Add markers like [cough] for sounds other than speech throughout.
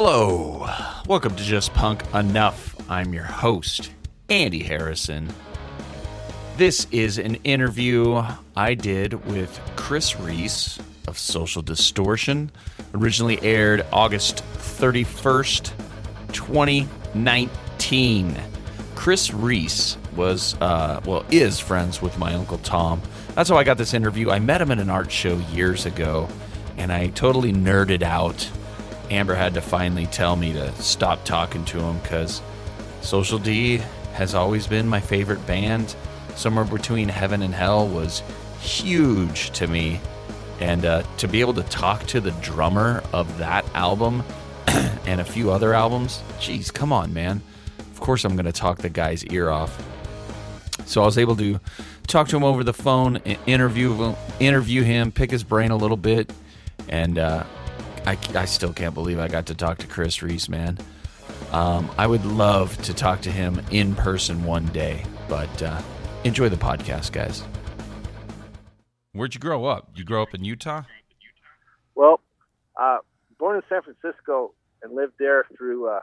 Hello. Welcome to Just Punk Enough. I'm your host, Andy Harrison. This is an interview I did with Chris Reece of Social Distortion. Originally aired August 31st, 2019. Chris Reece was, uh, well, is friends with my Uncle Tom. That's how I got this interview. I met him at an art show years ago, and I totally nerded out. Amber had to finally tell me to stop talking to him because Social D has always been my favorite band. Somewhere between heaven and hell was huge to me. And uh, to be able to talk to the drummer of that album [clears throat] and a few other albums, geez, come on, man. Of course, I'm going to talk the guy's ear off. So I was able to talk to him over the phone, interview interview him, pick his brain a little bit, and uh, I, I still can't believe I got to talk to Chris Reece, man. Um, I would love to talk to him in person one day, but uh, enjoy the podcast, guys. Where'd you grow up? You grow up in Utah? Well, uh, born in San Francisco and lived there through uh,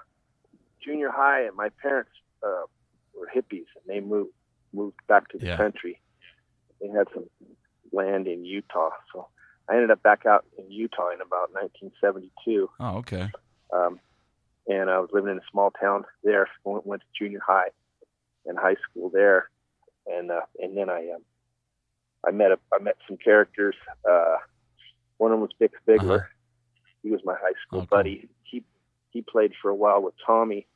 junior high, and my parents uh, were hippies, and they moved moved back to the Yeah. country. They had some land in Utah, so I ended up back out in Utah in about 1972, Oh, okay. um, and I was living in a small town there. Went, went to junior high and high school there, and uh, and then I um, I met a, I met some characters. Uh, one of them was Dick Bigler. Uh-huh. He was my high school cool. buddy. He he played for a while with Tommy.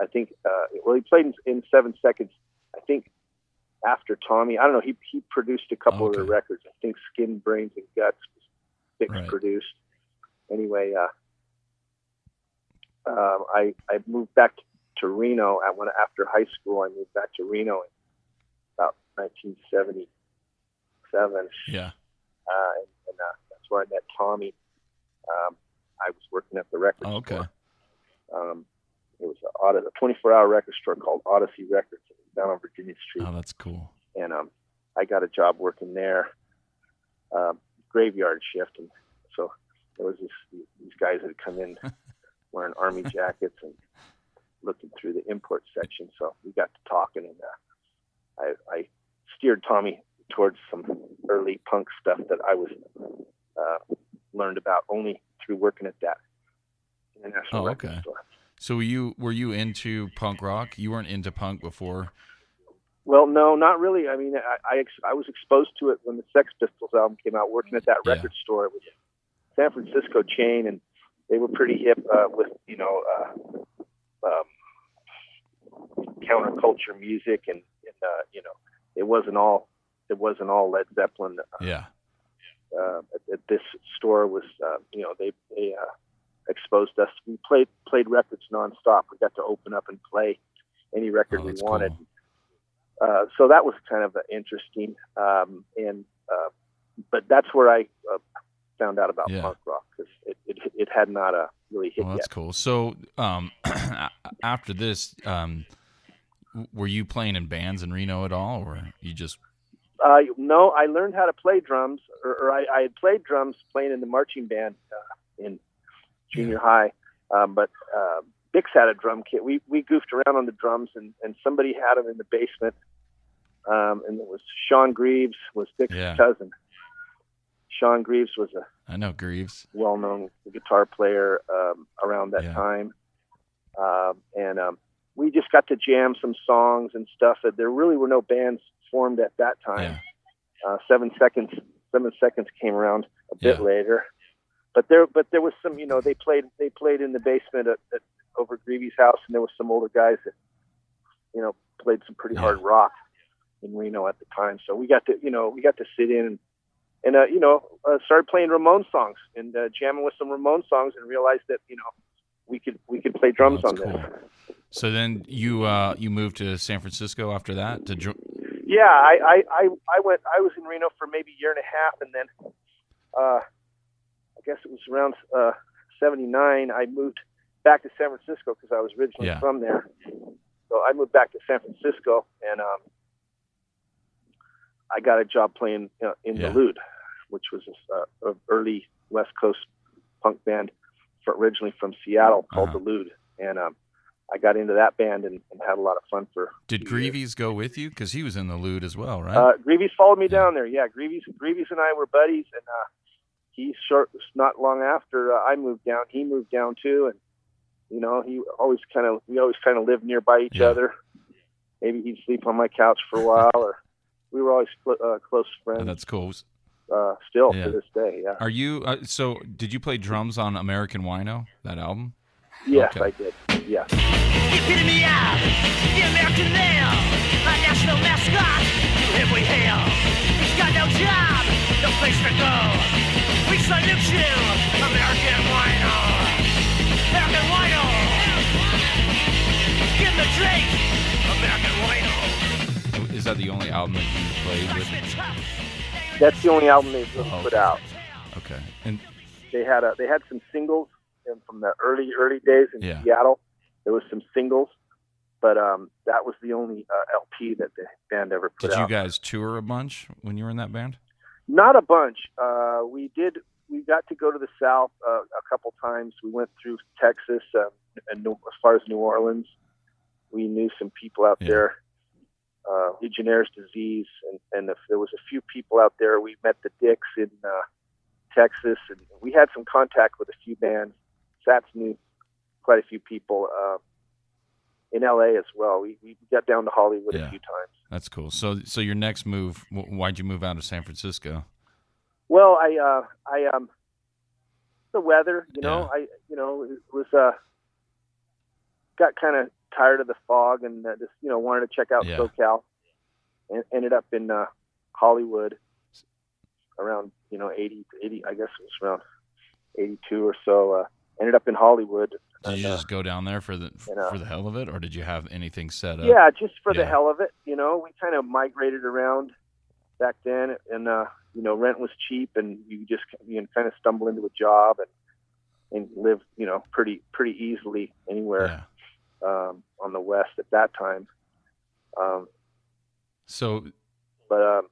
I think uh, well he played in, in Seven Seconds. I think after Tommy, I don't know. He he produced a couple of Okay. the records. I think Skin, Brains, and Guts. Bix Right. produced. Anyway, uh, um, I I moved back to Reno. I went after high school. I moved back to Reno in about 1977, Yeah. uh, and, and uh, that's where I met Tommy. Um, I was working at the record Oh, okay. store. Um, it was a, a 24-hour record store called Odyssey Records down on Virginia Street, Oh, that's cool. and um, I got a job working there, um, graveyard shift, and so there was this these guys that had come in [laughs] wearing army jackets and looking through the import section. So we got to talking, and uh, I, I steered Tommy towards some early punk stuff that I was uh, learned about only through working at that international Oh, record okay. store. So were you were you into punk rock? You weren't into punk before? Well, no, not really. I mean, I, I, ex- I was exposed to it when the Sex Pistols album came out. Working at that Yeah. record store, it was a San Francisco chain, and they were pretty hip uh, with you know uh, um, counterculture music, and, and uh, you know, it wasn't all it wasn't all Led Zeppelin. Yeah. Uh, at, at this store was uh, you know they they uh, exposed us. We played played records nonstop. We got to open up and play any record Oh, we wanted cool. uh, so that was kind of interesting. Um, and uh, but that's where I uh, found out about Yeah. punk rock because it, it it had not uh, really hit Well, that's yet. cool. So, um, [clears throat] after this, um, were you playing in bands in Reno at all, or you just? Uh, no, I learned how to play drums, or, or I, I had played drums playing in the marching band uh, in junior high. Um, but uh, Bix had a drum kit. We we goofed around on the drums, and, and somebody had them in the basement. Um, and it was Sean Greaves was Bix's Yeah. cousin. Sean Greaves was a I know Greaves. well-known guitar player um, around that Yeah. time, um, and um, we just got to jam some songs and stuff. That there really were no bands formed at that time. Yeah. Uh, seven seconds, seven seconds came around a bit Yeah. later, but there, but there was some. You know, they played they played in the basement at, at over Greavy's house, and there was some older guys that, you know, played some pretty Yeah. hard rock in Reno at the time. So we got to, you know, we got to sit in and, and uh, you know, uh, started playing Ramon songs and uh, jamming with some Ramon songs, and realized that you know we could we could play drums Oh, on that's this. So then you uh, you moved to San Francisco after that to jo- Yeah, I, I, I, I went. I was in Reno for maybe a year and a half, and then, uh, I guess it was around uh, '79. I moved back to San Francisco because I was originally Yeah. from there. So I moved back to San Francisco, and um, I got a job playing uh, in Yeah. the Lewd, which was a, uh, early West Coast punk band for, originally from Seattle called Uh-huh. the Lewd, and um, I got into that band and, and had a lot of fun for. Did years. Greavies go with you? Because he was in the Lewd as well, right? Uh, Greavies followed me Yeah. down there. Yeah, Greavies, Greavies and I were buddies, and uh, he short not long after uh, I moved down, he moved down too, and you know he always kind of we always kind of lived nearby each Yeah. other. Maybe he'd sleep on my couch for a while, or we were always cl- uh, close Oh, friends. that's cool. uh, still Yeah. to this day. Yeah. Are you? Uh, so, did you play drums on American Wino that album? Yes, Okay. I did. Yeah. The epitome of the American male, a national mascot, to him we hail. He's got no job, no place to go. We salute you, American wino. American wino. Give the drink, American wino. Is that the only album that you played with? That's the only album they've really Oh. put out. Okay, and They had a they had some singles and from the early early days in Yeah. Seattle. There was some singles, but um, that was the only uh, LP that the band ever put out. did you guys tour a bunch when you were in that band? Not a bunch. Uh, we did. We got to go to the South uh, a couple times. We went through Texas um, and New, as far as New Orleans. We knew some people out Yeah. there. Uh, Legionnaire's disease, and, and if there was a few people out there. We met the Dicks in uh, Texas, and we had some contact with a few bands. Sats knew quite a few people uh, in LA as well. We, we got down to Hollywood Yeah. a few times. That's cool. So, so your next move? Why'd you move out of San Francisco? Well, I, uh, I, um, the weather, you know, I, you know, it was, uh, got kind of tired of the fog and uh, just, you know, wanted to check out Yeah. SoCal and ended up in, uh, Hollywood around, you know, 80, 80, I guess it was around 82 or so, uh, ended up in Hollywood. Did you And, uh, just go down there for the you know. for the hell of it, or did you have anything set up? Yeah, just for the hell of it. You know, we kind of migrated around back then, and uh, you know, rent was cheap, and you just you can kind of stumble into a job and and live, you know, pretty pretty easily anywhere Yeah. um, on the west at that time. Um, So, but um,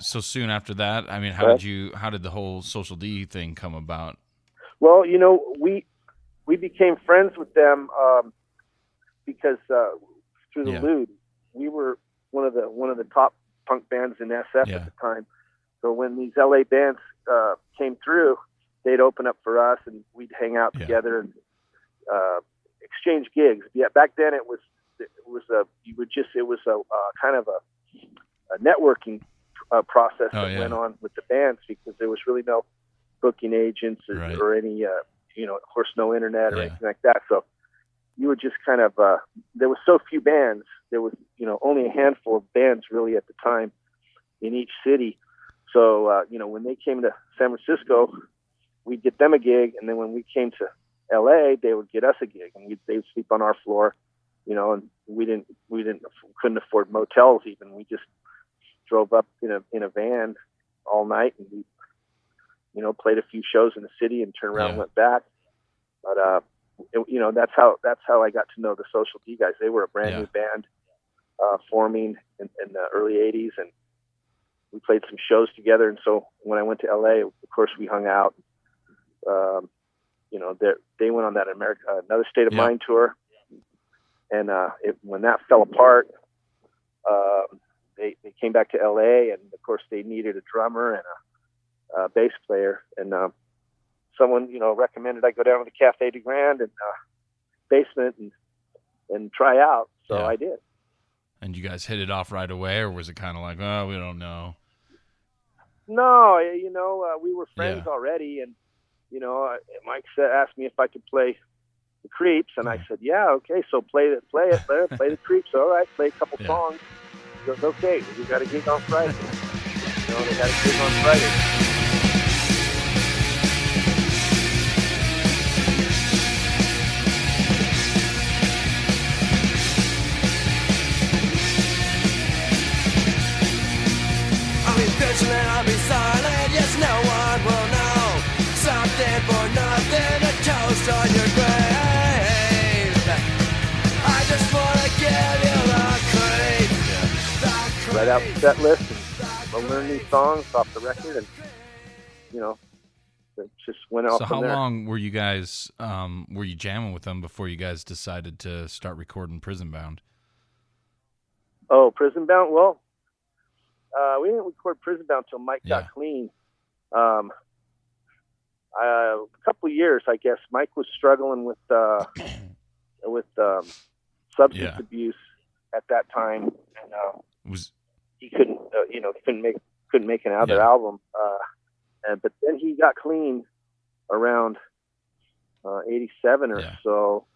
so soon after that, I mean, how Right. did you? How did the whole social D thing come about? well, you know, we we became friends with them um, because uh, through the Yeah. Lewd, we were one of the one of the top punk bands in SF Yeah. at the time. So when these LA bands uh, came through, they'd open up for us, and we'd hang out Yeah. together and uh, exchange gigs. Yeah, back then it was it was a you would just it was a uh, kind of a, a networking uh, process Oh, that yeah. went on with the bands because there was really no booking agents or, Right. or any uh, you know of course no internet or Yeah. anything like that. So you would just kind of uh, there was so few bands. There was you know only a handful of bands really at the time in each city. So uh, you know when they came to San Francisco, we'd get them a gig, and then when we came to L.A., they would get us a gig, and we'd, they'd sleep on our floor. You know, and we didn't we didn't couldn't afford motels even. We just drove up in a in a van all night, and we you know played a few shows in the city and turned around and went back. But uh, it, you know that's how that's how I got to know the Social D guys. They were a brand Yeah. new band uh, forming in, in the early '80s, and we played some shows together. And so when I went to LA, of course, we hung out. Um, you know, they they went on that America uh, another State of Yeah. Mind tour, and uh, it, when that fell apart, um, they they came back to LA, and of course they needed a drummer and a, a bass player, and um, someone you know recommended I go down to the Cafe de Grande and uh, basement and and try out. So Yeah. I did. And you guys hit it off right away, or was it kind of like, oh, we don't know? No, you know, uh, we were friends Yeah. already, and you know, uh, Mike said, asked me if I could play the Creeps, and I said, yeah, okay. So play it, play it, play, it, play the [laughs] Creeps. All right, play a couple Yeah. songs. He goes, okay, we got a gig on Friday. [laughs] you know, they got a gig on Friday. I'll be I'll be silent, yes, no one will know. Something for nothing, a toast on your grave. I just wanna give you the creep. The Write out the set list and I'll learn new songs off the record, and you know, it just went off So how there. long were you guys um were you jamming with them before you guys decided to start recording Prison Bound? Oh, Prison Bound. Well, uh, we didn't record Prison Bound until Mike Yeah. got clean. Um, uh, a couple of years, I guess. Mike was struggling with uh, [coughs] with um, substance Yeah. abuse at that time, and uh, Was he couldn't, uh, you know, couldn't make couldn't make another Yeah. album. Uh, and but then he got clean around uh, '87 or Yeah. so.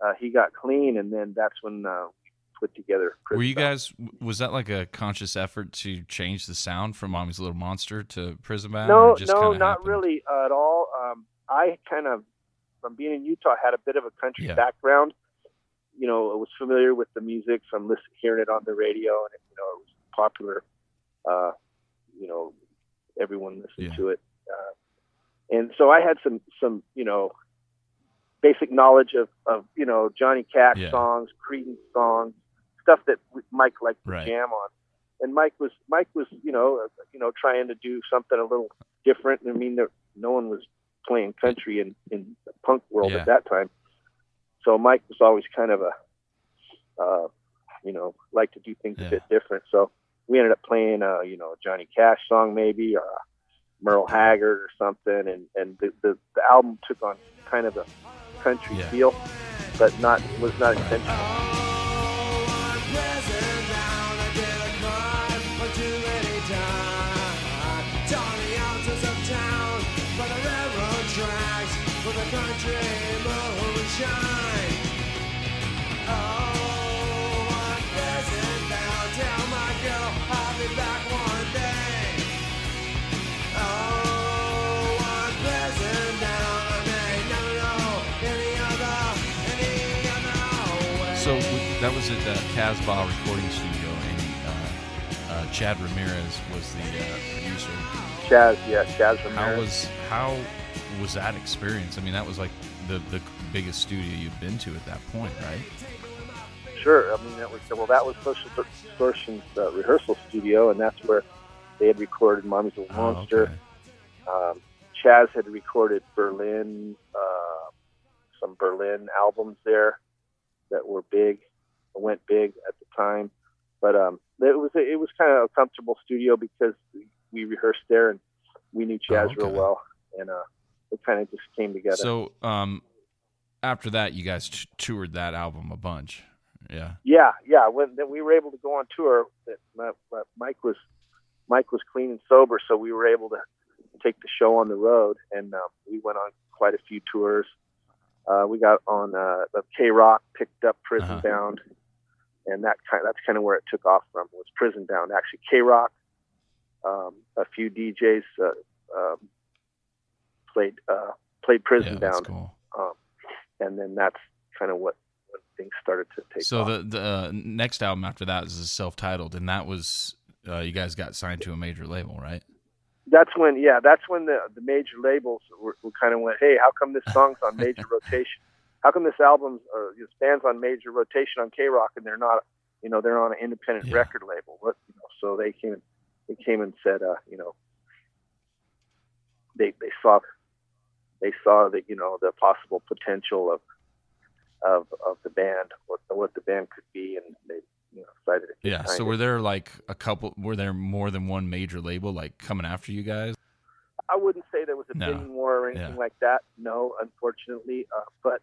Uh, he got clean, and then that's when uh, put together. were you guys was that like a conscious effort to change the sound from Mommy's Little Monster to Prison Bound? No, just no, not happened? really uh, at all. Um, I kind of, from being in Utah, had a bit of a country Yeah. background. You know, I was familiar with the music from listen, hearing it on the radio, and you know, it was popular. Uh, you know, everyone listened Yeah. to it, uh, and so I had some, some, you know, basic knowledge of, of you know Johnny Cash Yeah. songs, Creedence songs, stuff that Mike liked to Right. jam on. And Mike was Mike was you know uh, you know trying to do something a little different. I mean, there, no one was playing country in in the punk world Yeah. at that time. So Mike was always kind of a, uh, you know, like to do things Yeah. a bit different. So we ended up playing a you know a Johnny Cash song maybe or a Merle Haggard or something, and and the the, the album took on kind of a country Yeah. feel, but not was not intentional. Was at the Casbah Recording Studio, and uh, uh, Chaz Ramirez was the uh, producer. Chaz, yeah, Chaz How Ramirez. was how was that experience? I mean, that was like the the biggest studio you've been to at that point, right? Sure. I mean, that was well. That was Social Distortion's uh, rehearsal studio, and that's where they had recorded "Mommy's Little Oh, Monster." okay. Um, Chaz had recorded Berlin, uh, some Berlin albums there that were big, went big at the time. But um, it was it was kind of a comfortable studio because we rehearsed there and we knew Chaz Oh, real well, and uh, it kind of just came together. So um, after that, you guys t- toured that album a bunch. Yeah. Yeah, yeah. When then we were able to go on tour, that Mike was Mike was clean and sober, so we were able to take the show on the road, and um, we went on quite a few tours. Uh, we got on uh, the KROQ, picked up Prison Uh-huh. Bound, and that kind that's kind of where it took off from was Prison Bound. Actually, KROQ, um, a few DJs uh, um, played uh, played Prison yeah, Bound, cool. um, and then that's kind of what, when things started to take So off. the the uh, next album after that is self-titled, and that was uh, you guys got signed to a major label, right? that's when yeah that's when the the major labels were, were kind of went hey how come this song's on [laughs] major rotation how come this album or this band's on major rotation on KROQ and they're not you know they're on an independent Yeah. record label what you know so they came they came and said uh you know they they saw they saw that you know the possible potential of of of the band what what the band could be and they you know decided to Yeah. So were there like a couple? Were there more than one major label like coming after you guys? I wouldn't say there was a No. bidding war or anything Yeah. like that. No, unfortunately. Uh, but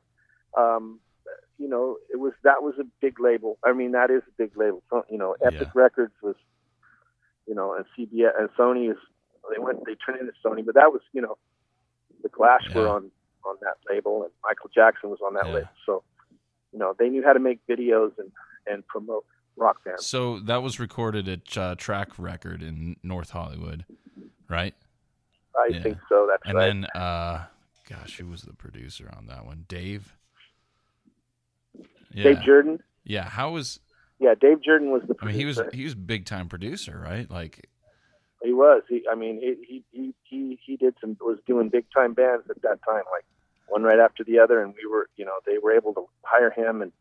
um, you know, it was that was a big label. I mean, that is a big label. So, You know, Epic Yeah. Records was, you know, and CBS and Sony is. They went. They turned into Sony, but that was you know, the Clash were on on that label, and Michael Jackson was on that Yeah. label. So, you know, they knew how to make videos and and promote rock bands. So that was recorded at uh, Track Record in North Hollywood, right? I yeah. think so. That's And right. then, uh, gosh, who was the producer on that one? Dave. Yeah. Dave Jordan. yeah. How was? Yeah, Dave Jordan was the. I mean, he was he was big time producer, right? Like, He was. He, I mean, he, he he he did some was doing big time bands at that time, like one right after the other, and we were, you know, they were able to hire him and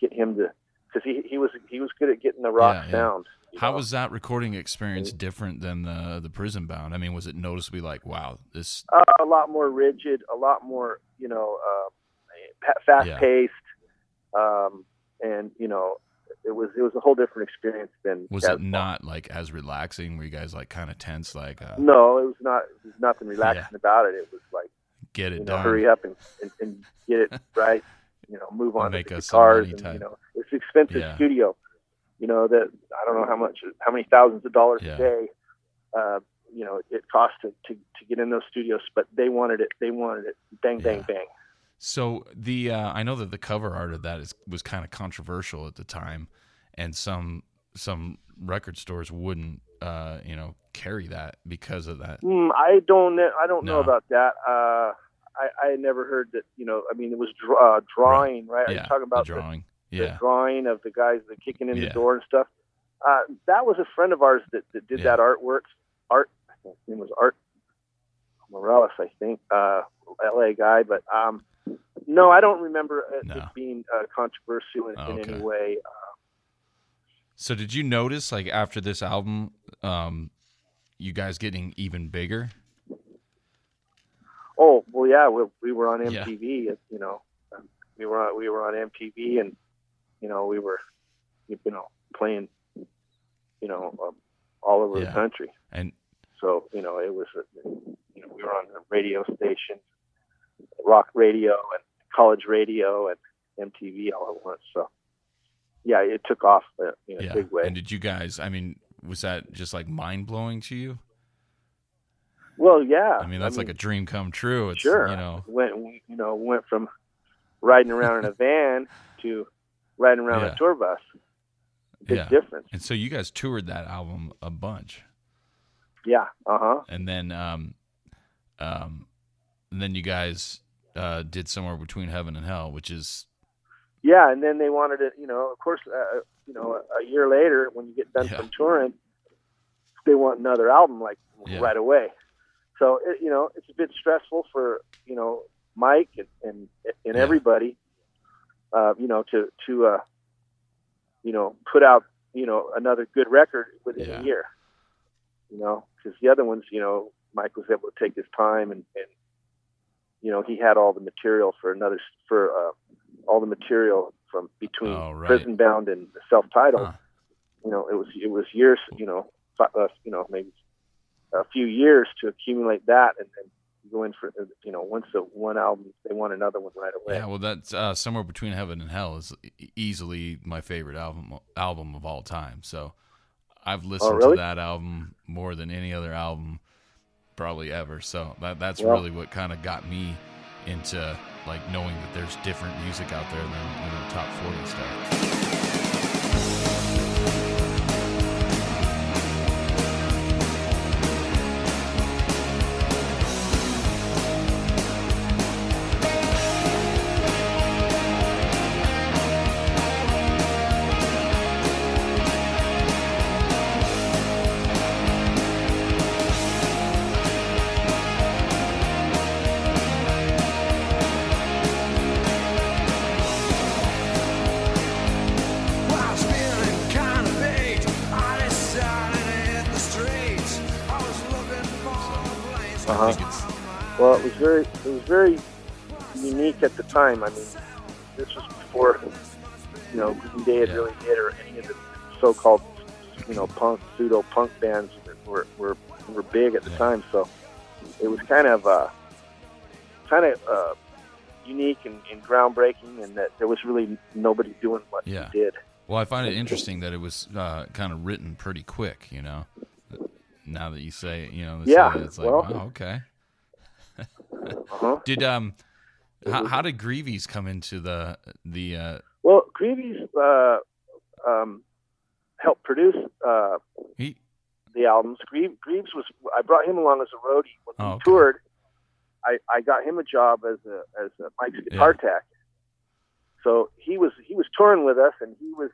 get him to because he he was he was good at getting the rock Yeah, sound. How know. was that recording experience different than the the prison bound? I mean, was it noticeably like, wow, this? uh, a lot more rigid, a lot more you know uh, fast Yeah. paced, um, and you know it was it was a whole different experience than Was it not like as relaxing? Were you guys like kind of tense, like uh, No, it was not. There's nothing relaxing about it. It was like get you it know, done? hurry up and, and, and get it [laughs] right. You know, move on Make to the us some guitars. money And, type. you know, it's an expensive Yeah. studio. You know that I don't know how much, how many thousands of dollars Yeah. a day. Uh, you know, it cost to, to to get in those studios, but they wanted it. They wanted it. Bang, bang, Yeah. bang. So the uh, I know that the cover art of that is was kind of controversial at the time, and some some record stores wouldn't uh, you know carry that because of that. Hmm, I don't. I don't know about that. Uh, I I had never heard that. You know, I mean, it was dr- uh, drawing, right? Are yeah, you talking about the the- drawing. the yeah, drawing of the guys that kicking in Yeah. the door and stuff. Uh, that was a friend of ours that, that did Yeah. that artwork. Art, I think his name was Art Morales, I think, uh, L.A. guy. But um, no, I don't remember it, No. it being uh, controversial in, Oh, in any way. So did you notice like after this album, um, you guys getting even bigger? Oh well, yeah, we, we were on Yeah. MTV. You know, um, we were on, we were on MTV, and you know, we were you know playing, you know, um, all over Yeah. the country. And So you know, it was uh, you know we were on the radio station, rock radio and college radio and MTV all at once. So yeah, it took off uh, in a yeah, big way. and did you guys? I mean, was that just like mind blowing to you? well, yeah. I mean, that's like a dream come true. It's sure. you know, went you know went from riding around in a van to riding around Yeah. a tour bus. Big yeah. difference. And so you guys toured that album a bunch. Yeah. Uh huh. and then um um and then you guys uh did somewhere between heaven and hell which is Yeah, and then they wanted it. You know, of course, uh, you know, a, a year later when you get done Yeah. from touring, they want another album like Yeah. right away. So it, you know, it's a bit stressful for you know Mike and and, and Yeah. everybody. Uh, you know, to to uh, you know put out you know another good record within a year. You know, because the other ones, you know, Mike was able to take his time and and you know he had all the material for another for uh, all the material from between Oh, right. prison bound and self titled. Huh. You know, it was it was years. You know, uh, you know maybe a few years to accumulate that, and then go in for you know once the one album they want another one right away. yeah well that's uh somewhere between heaven and hell is easily my favorite album album of all time so i've listened Oh, really? to that album more than any other album probably ever. So that that's Well- really what kind of got me into like knowing that there's different music out there than you know top 40 stuff very it was very unique at the time. I mean, this was before you know Green Day had Yeah. really hit, or any of the so-called you know punk pseudo punk bands that were were were big at the Yeah. time. So it was kind of uh, kind of uh, unique and, and groundbreaking, and that there was really nobody doing what Yeah. he did. Well, I find it interesting that it was uh, kind of written pretty quick. You know, now that you say, it, you know, Yeah, it, it's like, well- wow, okay. Uh-huh. [laughs] Did um, how, how did Greavies come into the the uh, Well, Greavy's uh, um, helped produce uh, he? the albums. Greaves, Greaves was I brought him along as a roadie when we Oh, okay. toured. I, I got him a job as a as a Mike's guitar tech. So he was he was touring with us, and he was,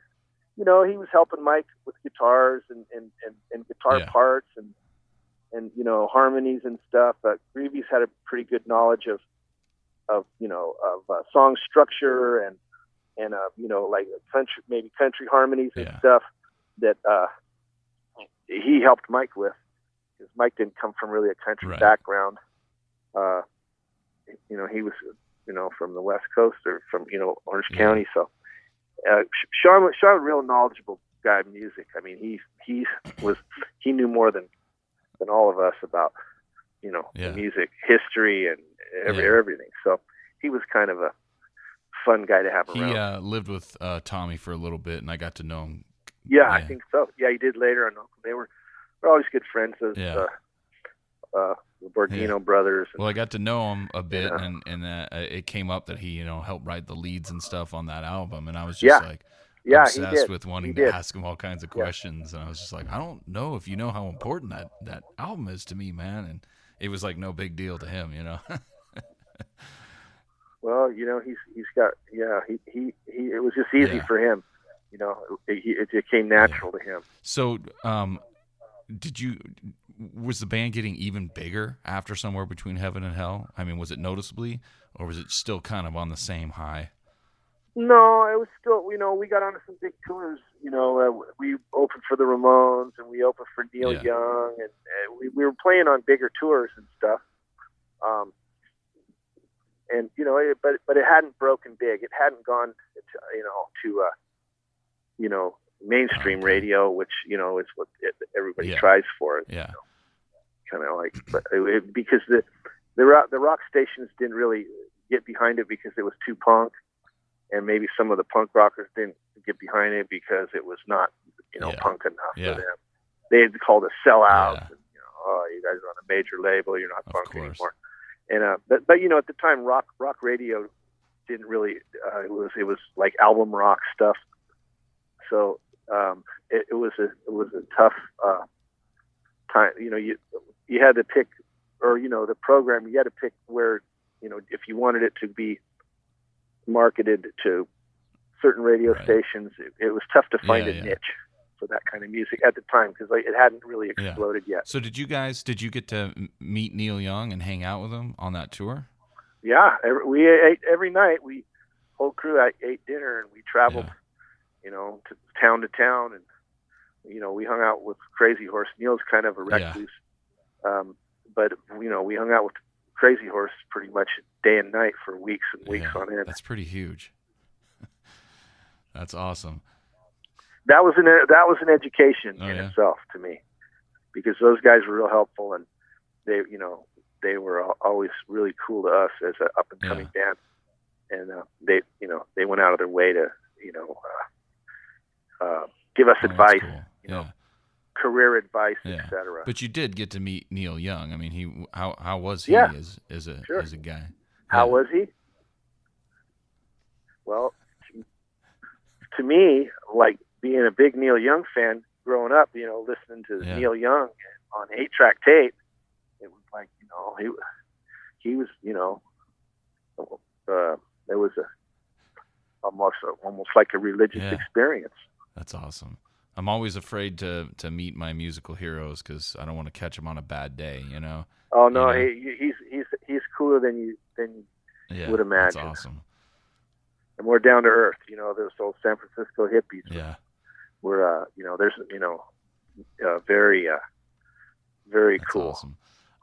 you know, he was helping Mike with guitars and and and, and guitar Yeah. parts and and you know harmonies and stuff. But Greaves had a pretty good knowledge of of you know of uh, song structure and and uh, you know, like country, maybe country harmonies and Yeah. stuff that uh, he helped Mike with. Because Mike didn't come from really a country Right. background. Uh, you know, he was, you know, from the West Coast or from you know Orange Yeah. County. So uh, Sh- Sean, was- Sean, was a real knowledgeable guy of music. I mean, he he was he knew more than than all of us about you know Yeah. music history and every, Yeah. everything. So he was kind of a fun guy to have He around. uh, lived with uh, Tommy for a little bit, and I got to know him. yeah, I think so. Yeah, he did later, and they were they're always good friends. Those Yeah. uh, uh, the Bordino brothers. And, Well, I got to know him a bit, Yeah. and and uh, it came up that he, you know, helped write the leads and stuff on that album, and I was just Yeah. like yeah, he obsessed did. with wanting to ask him all kinds of Yeah. questions, and I was just like, I don't know if you know how important that that album is to me, man, and it was like no big deal to him, you know. [laughs] Well, you know, he's he's got yeah. He he, he it was just easy Yeah. for him. You know, it, it, it came natural to him. so, um, did you? Was the band getting even bigger after somewhere between heaven and hell? I mean, was it noticeably, or was it still kind of on the same high? No, it was still, you know, we got onto some big tours. You know, uh, we opened for the Ramones and we opened for Neil Yeah. Young, and, and we, we were playing on bigger tours and stuff. Um, and you know, it, but but it hadn't broken big. It hadn't gone, to, you know, to uh, you know, mainstream Okay. radio, which you know is what it, everybody Yeah. tries for. Yeah, kind of like, but it- because the the rock, the rock stations didn't really get behind it because it was too punk, and maybe some of the punk rockers didn't get behind it because it was not, you know, Yeah. punk enough Yeah. for them. They had called us sellouts. Yeah. And, you know, oh, you guys are on a major label, you're not Of punk course. anymore. And uh, but but you know, at the time, rock rock radio didn't really. Uh, it was it was like album rock stuff. So um, it, it was a it was a tough uh, time. You know, you you had to pick, or you know, the program. You had to pick where you know if you wanted it to be marketed to certain radio Right. stations. It, it was tough to find Yeah, a yeah. niche for that kind of music at the time because like, it hadn't really Yeah. exploded yet. So did you guys? Did you get to meet Neil Young and hang out with him on that tour? Yeah, every, we ate every night. We whole crew ate, ate dinner and we traveled, Yeah. you know, to town to town, and you know we hung out with Crazy Horse. Neil's kind of a Yeah. recluse, um, but you know we hung out with Crazy Horse pretty much day and night for weeks and weeks Yeah, on end. That's pretty huge. [laughs] That's awesome. That was an that was an education Oh, in yeah? itself to me, because those guys were real helpful and they you know they were always really cool to us as an up and coming band, and uh, they you know they went out of their way to you know uh, uh, give us Oh, advice, cool. you know, Yeah. Career advice, Yeah. etc. But you did get to meet Neil Young. I mean, he how how was he Yeah. as as a Sure. as a guy? How Yeah. was he? Well, to me, like being a big Neil Young fan growing up, you know, listening to. Neil Young on eight track tape, it was like, you know, he he was, you know, uh, it was a almost a, almost like a religious experience. That's awesome. I'm always afraid to to meet my musical heroes because I don't want to catch them on a bad day. You know. Oh no, You know? he, he's he's he's cooler than you than Yeah. Would That's imagine. awesome. and more down to earth. You know, those old San Francisco hippies. Yeah. were uh, you know there's you know uh, very uh, very That's cool. awesome.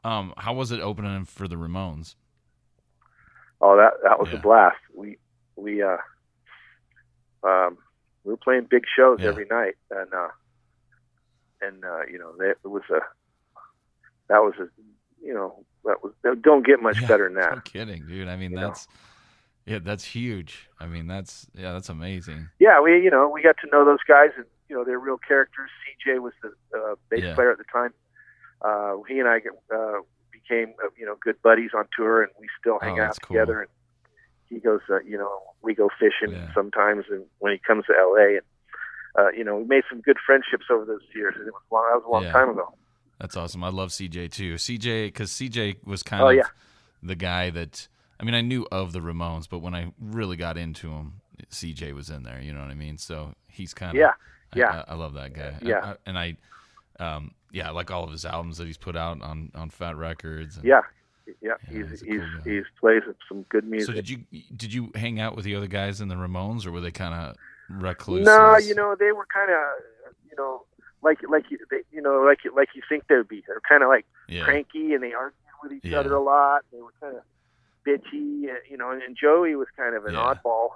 Um, how was it opening for the Ramones? Oh, that that was Yeah. a blast. We we uh um we were playing big shows Yeah. every night, and uh and uh you know that it was a that was a you know that was that don't get much Yeah, better than that. No kidding, dude. I mean, You know. that's yeah, that's huge. I mean, that's yeah, that's amazing. Yeah, we you know we got to know those guys, and you know they're real characters. CJ was the uh, bass Yeah. player at the time. Uh, he and I uh, became uh, you know good buddies on tour, and we still hang Oh, out cool. together. And he goes, uh, you know, we go fishing Yeah. sometimes, and when he comes to LA, and uh, you know, we made some good friendships over those years. And it was long, that was a long Yeah. time ago. That's awesome. I love CJ too. CJ because CJ was kind Oh, of yeah. the guy that I mean I knew of the Ramones, but when I really got into him, CJ was in there. You know what I mean? So he's kind of Yeah, I- yeah. I, I love that guy. Yeah. I- and I, um, yeah, I like all of his albums that he's put out on on Fat Records. And, Yeah, Yeah, Yeah, he's he's he's cool he's plays some good music. So did you did you hang out with the other guys in the Ramones, or were they kind of recluses? No, you know they were kind of, you know, like like you they, you know like like you think they'd be. They're kind of like yeah, cranky and they argued with each Yeah. other a lot. They were kind of bitchy, uh, you know. And, and Joey was kind of an oddball.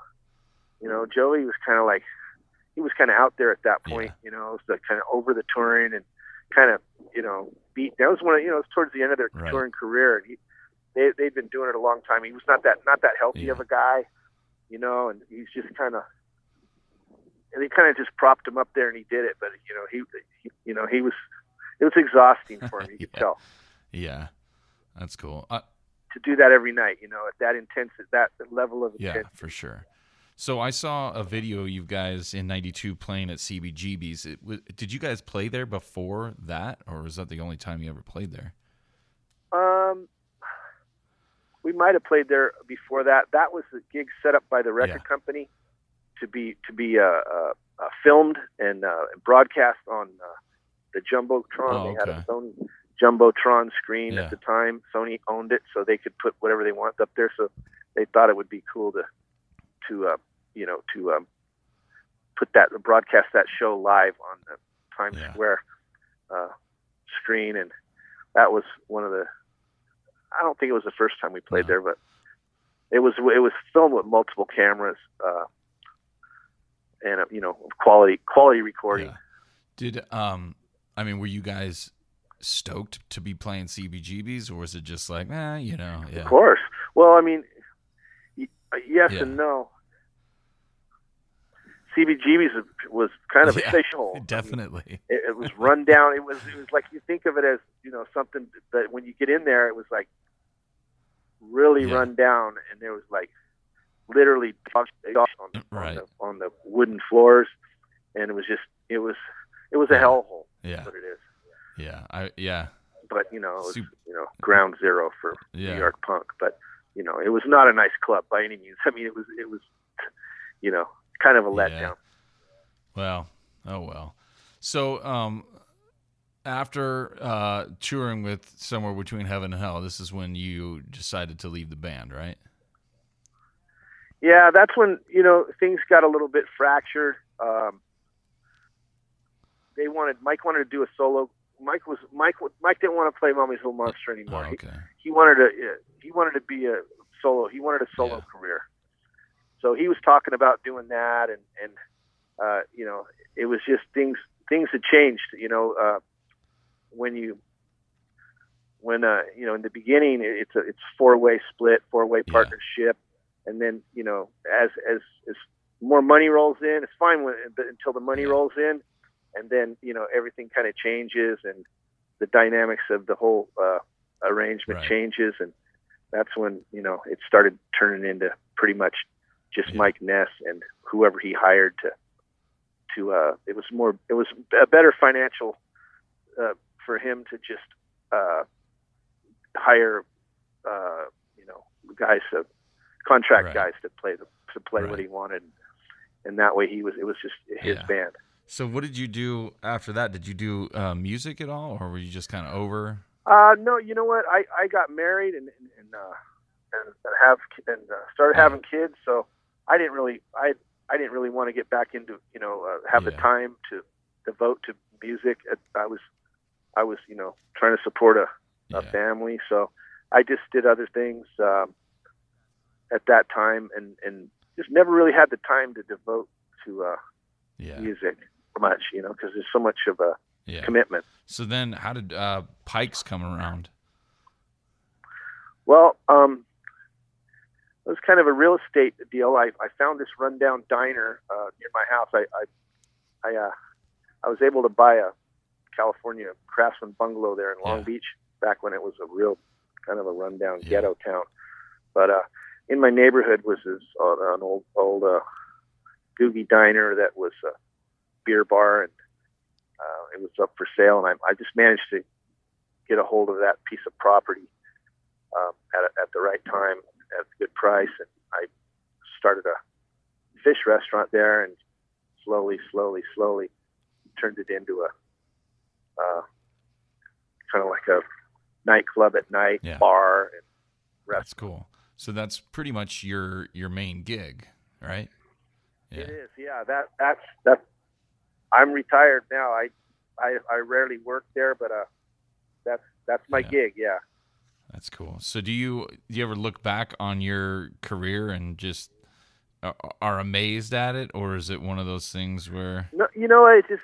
You know, Joey was kind of like he was kind of out there at that point. You know, it was like kind of over the touring and kind of you know beat. That was one of you know it was towards the end of their Right. touring career. And he they they'd been doing it a long time. He was not that not that healthy Yeah. of a guy, you know, and he's just kind of. And they kind of just propped him up there, and he did it. But you know, he, he you know, he was, it was exhausting for him. You [laughs] could Yeah. tell yeah, that's cool. Uh, to do that every night, you know, at that intensity, that level of yeah, for sure. So I saw a video you guys in '92 playing at CBGB's. It, wa- did you guys play there before that, or was that the only time you ever played there? Um, we might have played there before that. That was the gig set up by the record Yeah. company to be to be uh, uh, uh, filmed and uh, broadcast on uh, the jumbotron. Oh, They had a Sony jumbotron screen Yeah. at the time. Sony owned it, so they could put whatever they want up there. So they thought it would be cool to to uh, you know to um, put that broadcast that show live on the Times Yeah. Square uh, screen, and that was one of the. I don't think it was the first time we played No. there, but it was it was filmed with multiple cameras uh, and uh, you know quality quality recording. Yeah. Did um, I mean, were you guys stoked to be playing CBGB's, or was it just like, eh, you know, yeah, Of course. Well, I mean, y- yes Yeah. and no. CBGB's was kind of [laughs] Yeah, a shithole. I mean, definitely. it, it was run down. It was it was like you think of it as you know something that when you get in there, it was like really Yeah. run down, and there was like literally dog on, on the on the wooden floors, and it was just it was it was a hellhole. Yeah, what it is. yeah, I yeah, But you know, it was Sup- you know ground zero for Yeah. New York punk. But you know, it was not a nice club by any means. [laughs] I mean, it was it was you know kind of a Yeah. letdown. Well, oh well. So, um, after uh, touring with somewhere between heaven and hell, this is when you decided to leave the band, right? Yeah, that's when you know things got a little bit fractured. Um, they wanted Mike wanted to do a solo. Mike was Mike. Mike didn't want to play Mommy's Little Monster Oh, anymore. He- okay. He, wanted to. uh, He wanted to be a solo. He wanted a solo Yeah. career. So he was talking about doing that, and and uh, you know, it was just things. Things had changed. You know, uh, when you when uh, you know in the beginning it's a it's four way split, four way Yeah. partnership, and then you know as as as more money rolls in, it's fine when, but until the money Yeah. rolls in, and then you know everything kind of changes and the dynamics of the whole uh, arrangement Right. changes, and that's when you know it started turning into pretty much just Yeah. Mike Ness and whoever he hired to to uh, it was more it was a better financial uh, for him to just uh, hire uh, you know guys to contract Right. guys to play the to play what he wanted and that way he was it was just his Yeah. band So, what did you do after that? Did you do uh, music at all, or were you just kind of over? uh no you know what i i got married and and, and uh and, and have and uh, started having kids so i didn't really i i didn't really want to get back into you know uh, have the time to devote to music i was i was you know trying to support a a Yeah. family. So I just did other things um, at that time, and and just never really had the time to devote to uh, Yeah. music much, you know, because there's so much of a Yeah. commitment. So then, how did uh, Pikes come around? Well, um, it was kind of a real estate deal. I, I found this rundown diner uh, near my house. I I I, uh, I was able to buy a California craftsman bungalow there in Long Yeah. Beach back when it was a real kind of a rundown Yeah. ghetto town. But uh, in my neighborhood was this uh, an old old uh, Googie diner that was a beer bar, and uh, it was up for sale. And I, I just managed to get a hold of that piece of property um, at, a, at the right time at a good price. And I started a fish restaurant there and slowly, slowly, slowly turned it into a uh, kind of like a nightclub at night, Yeah. bar, and That's cool. So that's pretty much your your main gig, right? Yeah. It is, yeah. That that's that's. I'm retired now. I I, I rarely work there, but uh, that's that's my Yeah. gig. Yeah. That's cool. So do you do you ever look back on your career and just are, are amazed at it, or is it one of those things where No, you know, it just.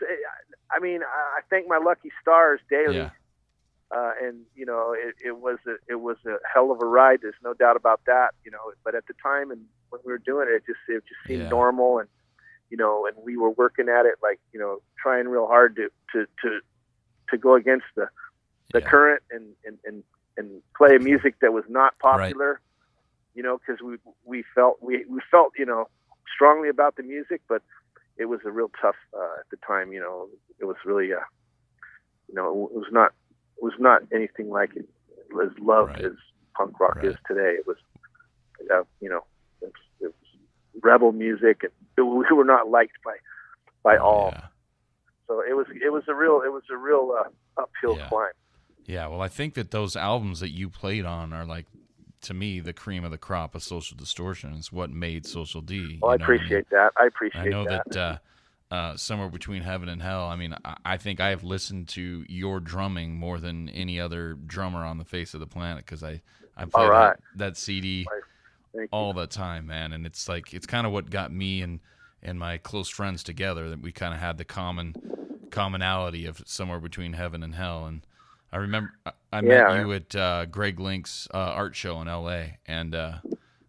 I mean, I I thank my lucky stars daily. yeah, uh, and you know it, it was a, it was a hell of a ride. There's no doubt about that. You know, but at the time and when we were doing it, it just it just seemed Yeah. normal, and you know, and we were working at it like you know, trying real hard to to to to go against the the yeah, current and and and and play music that was not popular. You know, because we we felt we we felt you know strongly about the music, but it was a real tough uh, at the time. You know, it was really uh, you know, it was not it was not anything like it was loved Right. as punk rock Right. is today. It was, uh, you know, it was, it was rebel music, and it, [laughs] we were not liked by by all. yeah. So it was it was a real it was a real uh, uphill Yeah. climb. Yeah, well, I think that those albums that you played on are like, to me, the cream of the crop of Social Distortion. It's what made Social D. Well, I know what mean? appreciate that. I appreciate that. I know that. that uh, uh, somewhere between heaven and hell. I mean, I, I think I have listened to your drumming more than any other drummer on the face of the planet because I I play All right. that, that CD all the time, man. And it's like it's kind of what got me and and my close friends together. That we kind of had the common commonality of somewhere between heaven and hell. And I remember I, I Yeah, met you at uh, Greg Link's uh, art show in L.A. and uh,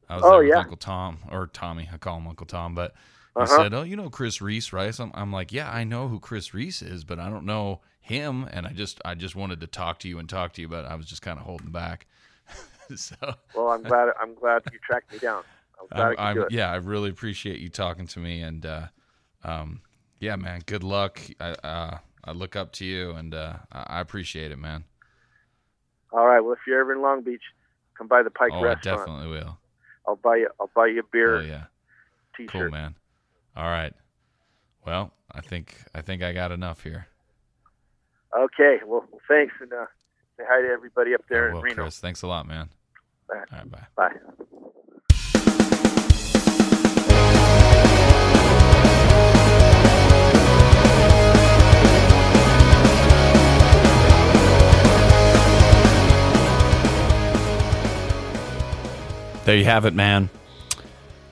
I was Oh, there with yeah. Uncle Tom or Tommy. I call him Uncle Tom, but he Uh-huh. said, "Oh, you know Chris Reece, right?" So I'm, I'm like, "Yeah, I know who Chris Reece is, but I don't know him." And I just I just wanted to talk to you and talk to you, but I was just kind of holding back. [laughs] so Well, I'm glad I'm glad you tracked me down. I'm glad I'm, I yeah, I really appreciate you talking to me, and uh, um, yeah, man, good luck. I uh, I look up to you, and uh, I I appreciate it, man. All right. Well, if you're ever in Long Beach, come by the Pike oh, I restaurant. definitely will. I'll buy you I'll buy you a beer, Oh yeah, t-shirt. cool, man. All right. Well, I think I think I got enough here. Okay. Well, thanks, and uh, say hi to everybody up there I in Reno. Chris. Thanks a lot, man. All right. All right, bye. Bye. There you have it, man.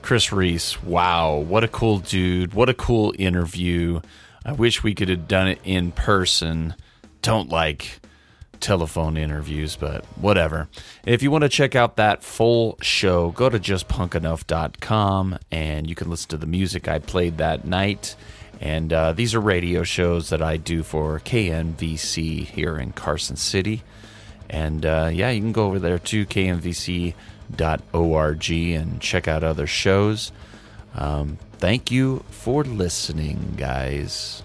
Chris Reece. Wow, what a cool dude. What a cool interview. I wish we could have done it in person. Don't like telephone interviews, but whatever. If you want to check out that full show, go to justpunkenough.com and you can listen to the music I played that night. And uh, these are radio shows that I do for KNVC here in Carson City. And uh, yeah, you can go over there to knvc.org and check out other shows. Um, thank you for listening, guys.